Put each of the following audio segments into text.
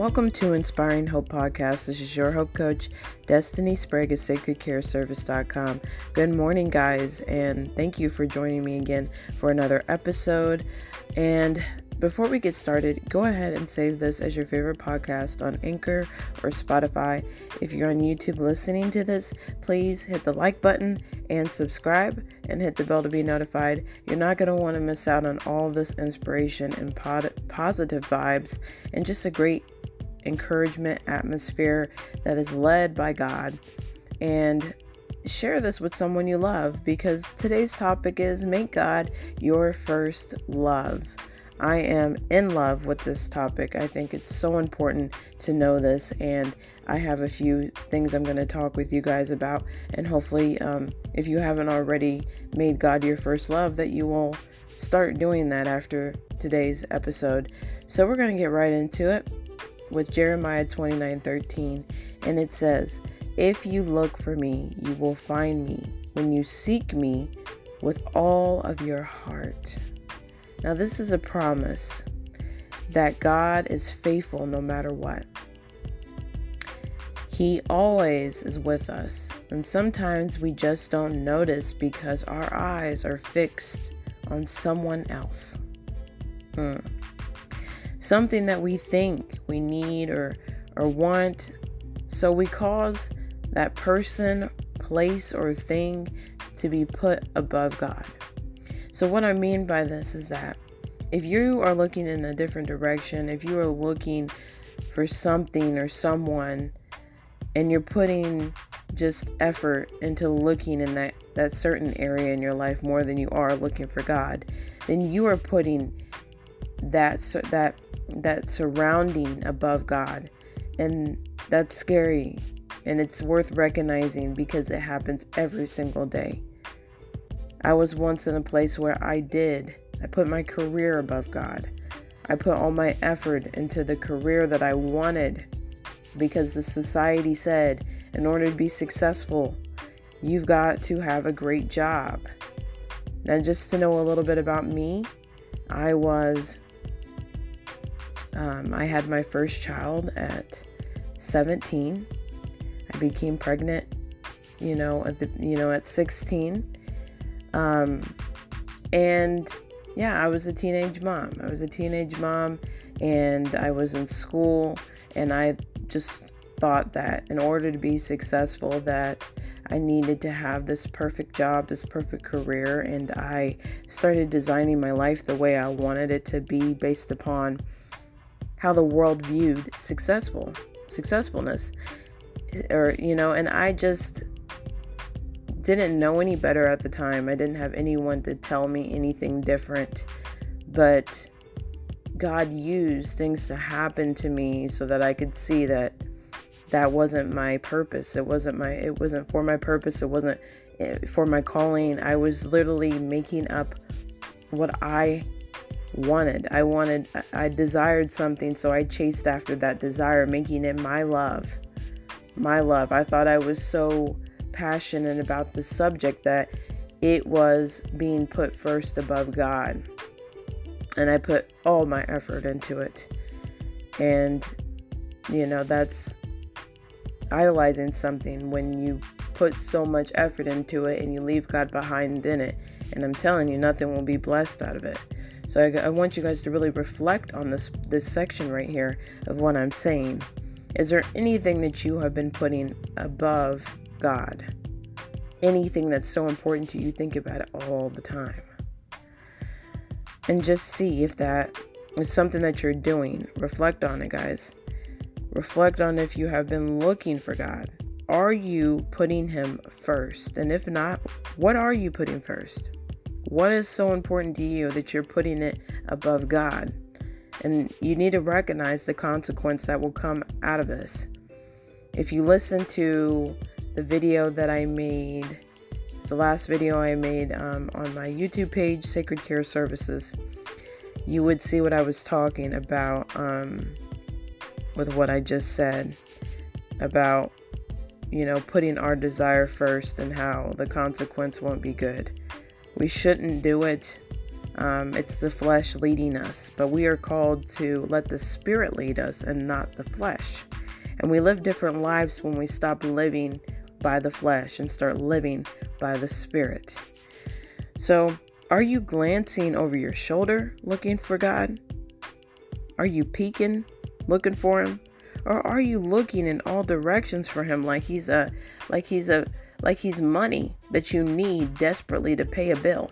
Welcome to Inspiring Hope Podcast. This is your Hope Coach, Destiny Sprague at SacredCareService.com. Good morning, guys, and thank you for joining me again for another episode. And before we get started, go ahead and save this as your favorite podcast on Anchor or Spotify. If you're on YouTube listening to this, please hit the like button and subscribe and hit the bell to be notified. You're not going to want to miss out on all this inspiration and pod- positive vibes and just a great encouragement atmosphere that is led by God. And share this with someone you love because today's topic is make God your first love. I am in love with this topic. I think it's so important to know this, and I have a few things I'm going to talk with you guys about. And hopefully, um, if you haven't already made God your first love, that you will start doing that after today's episode. So, we're going to get right into it with Jeremiah 29 13, and it says, If you look for me, you will find me when you seek me with all of your heart. Now, this is a promise that God is faithful no matter what. He always is with us, and sometimes we just don't notice because our eyes are fixed on someone else. Hmm. Something that we think we need or, or want, so we cause that person, place, or thing to be put above God. So, what I mean by this is that if you are looking in a different direction, if you are looking for something or someone, and you're putting just effort into looking in that, that certain area in your life more than you are looking for God, then you are putting that that that surrounding above God, and that's scary, and it's worth recognizing because it happens every single day. I was once in a place where I did. I put my career above God. I put all my effort into the career that I wanted because the society said in order to be successful, you've got to have a great job. Now, just to know a little bit about me, I was, um, I had my first child at 17. I became pregnant, you know, at the, you know, at 16 um, and yeah, I was a teenage mom. I was a teenage mom and I was in school and I just thought that in order to be successful that I needed to have this perfect job, this perfect career and I started designing my life the way I wanted it to be based upon how the world viewed successful successfulness or you know and I just didn't know any better at the time. I didn't have anyone to tell me anything different. But God used things to happen to me so that I could see that that wasn't my purpose. It wasn't my it wasn't for my purpose. It wasn't eh, for my calling. I was literally making up what I wanted. I wanted I desired something, so I chased after that desire, making it my love. My love. I thought I was so passionate about the subject that it was being put first above God. And I put all my effort into it. And, you know, that's idolizing something when you put so much effort into it and you leave God behind in it. And I'm telling you, nothing will be blessed out of it. So I, I want you guys to really reflect on this this section right here of what I'm saying. Is there anything that you have been putting above God. Anything that's so important to you, think about it all the time. And just see if that is something that you're doing. Reflect on it, guys. Reflect on if you have been looking for God. Are you putting Him first? And if not, what are you putting first? What is so important to you that you're putting it above God? And you need to recognize the consequence that will come out of this. If you listen to the video that I made. It's the last video I made um, on my YouTube page, Sacred Care Services. You would see what I was talking about um, with what I just said about, you know, putting our desire first and how the consequence won't be good. We shouldn't do it Um, it's the flesh leading us, but we are called to let the Spirit lead us and not the flesh. And we live different lives when we stop living by the flesh and start living by the Spirit. So, are you glancing over your shoulder looking for God? Are you peeking looking for Him? Or are you looking in all directions for Him like He's a like He's a like He's money that you need desperately to pay a bill?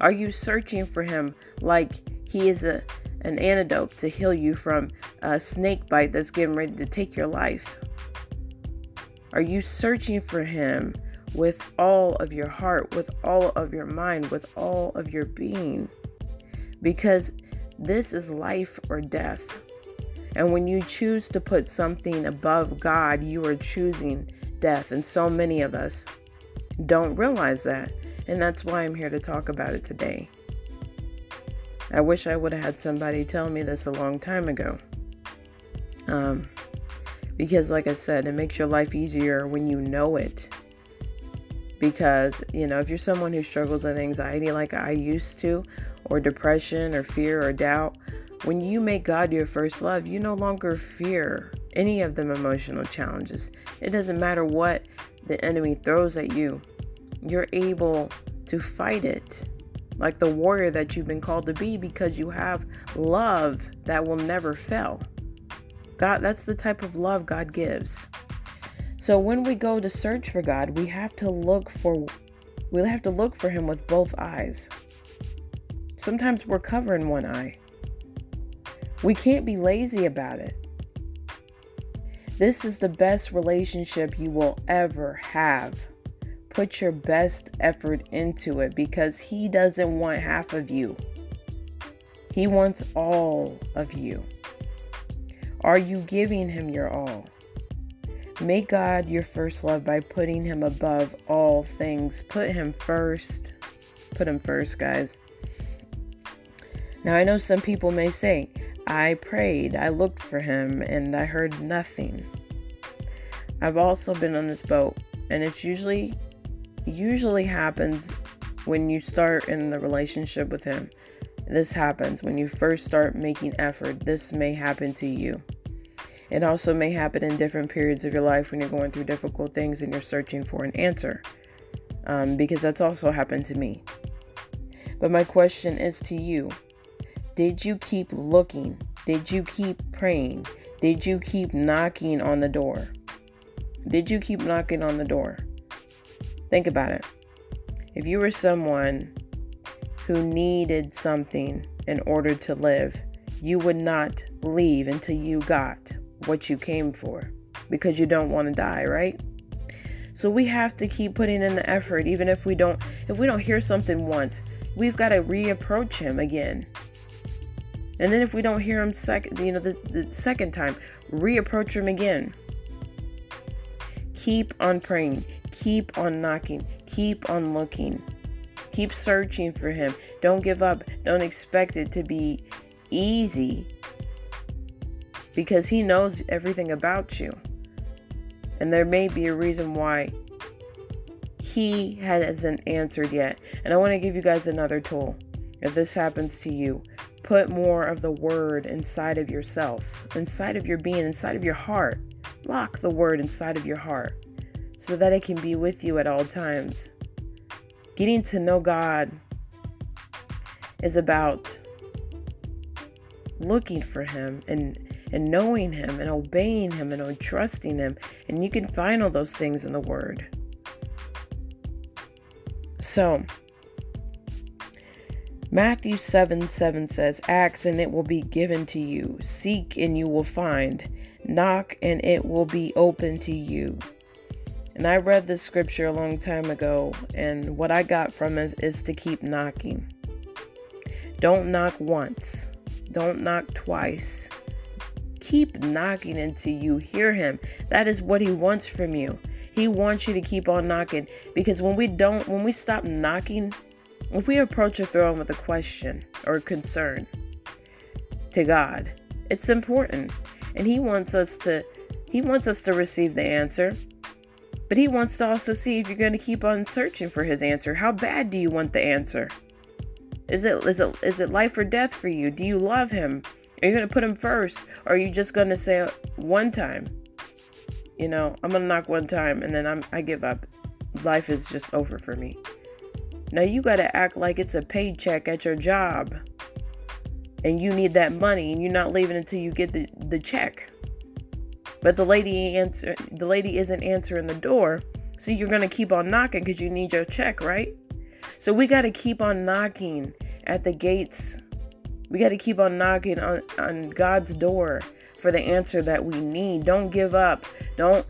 Are you searching for him like he is a an antidote to heal you from a snake bite that's getting ready to take your life? Are you searching for him with all of your heart, with all of your mind, with all of your being? Because this is life or death. And when you choose to put something above God, you are choosing death. And so many of us don't realize that. And that's why I'm here to talk about it today. I wish I would have had somebody tell me this a long time ago. Um, because, like I said, it makes your life easier when you know it. Because, you know, if you're someone who struggles with anxiety like I used to, or depression, or fear, or doubt, when you make God your first love, you no longer fear any of them emotional challenges. It doesn't matter what the enemy throws at you you're able to fight it like the warrior that you've been called to be because you have love that will never fail. God, that's the type of love God gives. So when we go to search for God, we have to look for we have to look for him with both eyes. Sometimes we're covering one eye. We can't be lazy about it. This is the best relationship you will ever have put your best effort into it because He doesn't want half of you. He wants all of you. Are you giving Him your all? Make God your first love by putting Him above all things. Put Him first. Put Him first, guys. Now, I know some people may say, I prayed, I looked for Him, and I heard nothing. I've also been on this boat, and it's usually usually happens when you start in the relationship with him. This happens when you first start making effort. This may happen to you. It also may happen in different periods of your life when you're going through difficult things and you're searching for an answer. Um, because that's also happened to me. But my question is to you Did you keep looking? Did you keep praying? Did you keep knocking on the door? Did you keep knocking on the door? Think about it. If you were someone who needed something in order to live, you would not leave until you got what you came for because you don't want to die, right? So we have to keep putting in the effort even if we don't if we don't hear something once, we've got to reapproach him again. And then if we don't hear him second, you know, the, the second time, reapproach him again. Keep on praying. Keep on knocking, keep on looking, keep searching for Him. Don't give up, don't expect it to be easy because He knows everything about you. And there may be a reason why He hasn't answered yet. And I want to give you guys another tool. If this happens to you, put more of the word inside of yourself, inside of your being, inside of your heart. Lock the word inside of your heart so that it can be with you at all times. Getting to know God is about looking for Him and, and knowing Him and obeying Him and trusting Him. And you can find all those things in the Word. So, Matthew 7 7 says, Ask and it will be given to you, seek and you will find, knock and it will be open to you. And I read this scripture a long time ago, and what I got from it is to keep knocking. Don't knock once, don't knock twice. Keep knocking until you hear him. That is what he wants from you. He wants you to keep on knocking because when we don't, when we stop knocking, if we approach a throne with a question or a concern to God, it's important. And he wants us to he wants us to receive the answer. But he wants to also see if you're going to keep on searching for his answer. How bad do you want the answer? Is it is it is it life or death for you? Do you love him? Are you gonna put him first, or are you just gonna say one time? You know, I'm gonna knock one time and then I'm I give up. Life is just over for me. Now you gotta act like it's a paycheck at your job, and you need that money, and you're not leaving until you get the the check. But the lady answer the lady isn't answering the door, so you're gonna keep on knocking because you need your check, right? So we gotta keep on knocking at the gates. We gotta keep on knocking on, on God's door for the answer that we need. Don't give up. Don't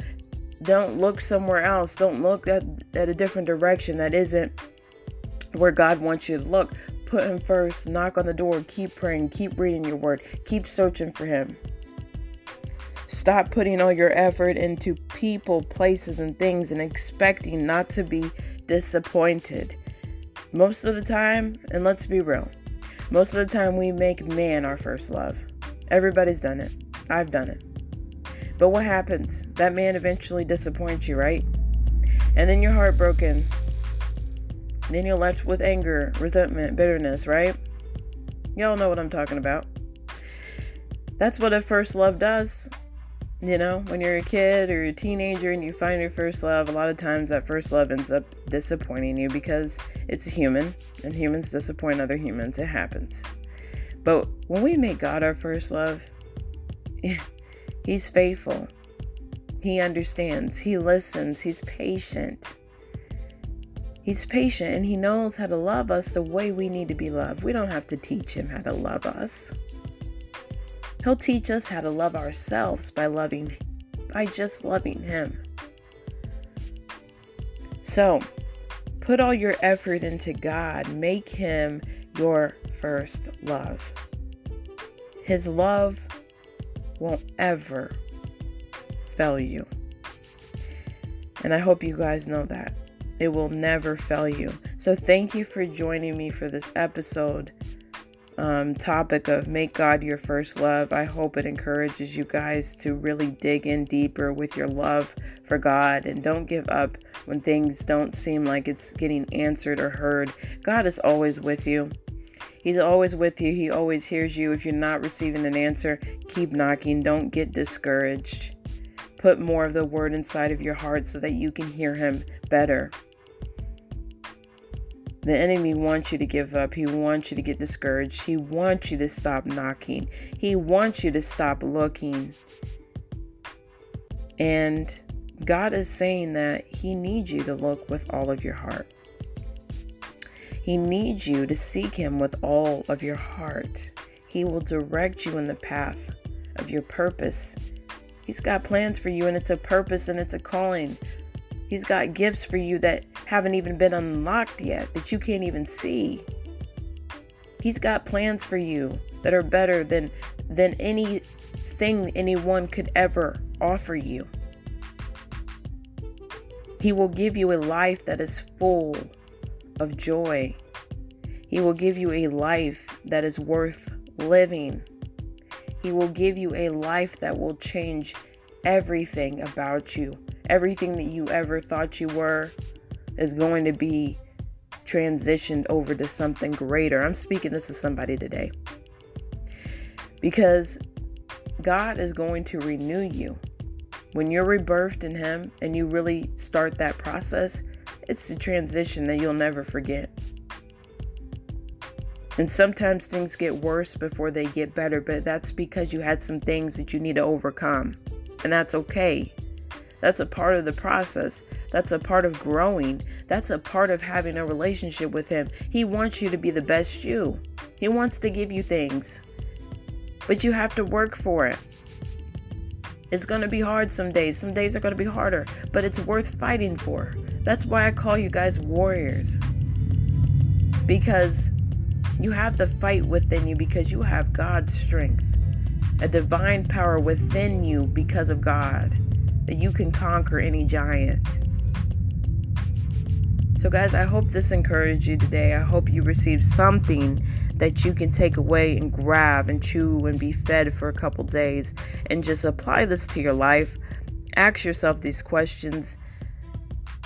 don't look somewhere else. Don't look at, at a different direction that isn't where God wants you to look. Put him first, knock on the door, keep praying, keep reading your word, keep searching for him. Stop putting all your effort into people, places, and things and expecting not to be disappointed. Most of the time, and let's be real, most of the time we make man our first love. Everybody's done it. I've done it. But what happens? That man eventually disappoints you, right? And then you're heartbroken. Then you're left with anger, resentment, bitterness, right? Y'all know what I'm talking about. That's what a first love does. You know, when you're a kid or a teenager and you find your first love, a lot of times that first love ends up disappointing you because it's a human and humans disappoint other humans. It happens. But when we make God our first love, He's faithful. He understands. He listens. He's patient. He's patient and He knows how to love us the way we need to be loved. We don't have to teach Him how to love us. He'll teach us how to love ourselves by loving by just loving him. So, put all your effort into God. Make him your first love. His love won't ever fail you. And I hope you guys know that. It will never fail you. So, thank you for joining me for this episode um, topic of make God your first love. I hope it encourages you guys to really dig in deeper with your love for God and don't give up when things don't seem like it's getting answered or heard. God is always with you. He's always with you. He always hears you. If you're not receiving an answer, keep knocking. Don't get discouraged. Put more of the word inside of your heart so that you can hear Him better. The enemy wants you to give up. He wants you to get discouraged. He wants you to stop knocking. He wants you to stop looking. And God is saying that He needs you to look with all of your heart. He needs you to seek Him with all of your heart. He will direct you in the path of your purpose. He's got plans for you, and it's a purpose and it's a calling. He's got gifts for you that haven't even been unlocked yet, that you can't even see. He's got plans for you that are better than than anything anyone could ever offer you. He will give you a life that is full of joy. He will give you a life that is worth living. He will give you a life that will change everything about you everything that you ever thought you were is going to be transitioned over to something greater. I'm speaking this to somebody today. Because God is going to renew you. When you're rebirthed in Him and you really start that process, it's the transition that you'll never forget. And sometimes things get worse before they get better, but that's because you had some things that you need to overcome. And that's okay. That's a part of the process. That's a part of growing. That's a part of having a relationship with Him. He wants you to be the best you. He wants to give you things, but you have to work for it. It's going to be hard some days. Some days are going to be harder, but it's worth fighting for. That's why I call you guys warriors. Because you have the fight within you because you have God's strength, a divine power within you because of God that you can conquer any giant. So, guys, I hope this encouraged you today. I hope you received something that you can take away and grab and chew and be fed for a couple days and just apply this to your life. Ask yourself these questions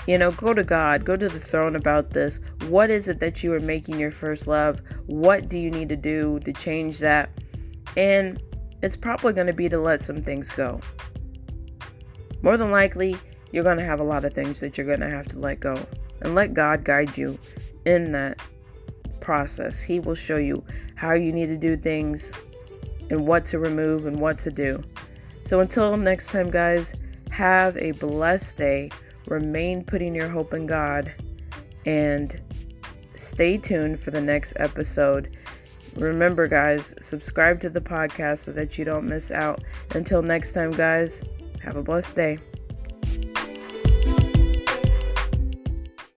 You know, go to God, go to the throne about this. What is it that you are making your first love? What do you need to do to change that? And it's probably going to be to let some things go. More than likely, you're going to have a lot of things that you're going to have to let go and let God guide you in that process. He will show you how you need to do things and what to remove and what to do. So until next time, guys, have a blessed day. Remain putting your hope in God and stay tuned for the next episode. Remember, guys, subscribe to the podcast so that you don't miss out. Until next time, guys, have a blessed day.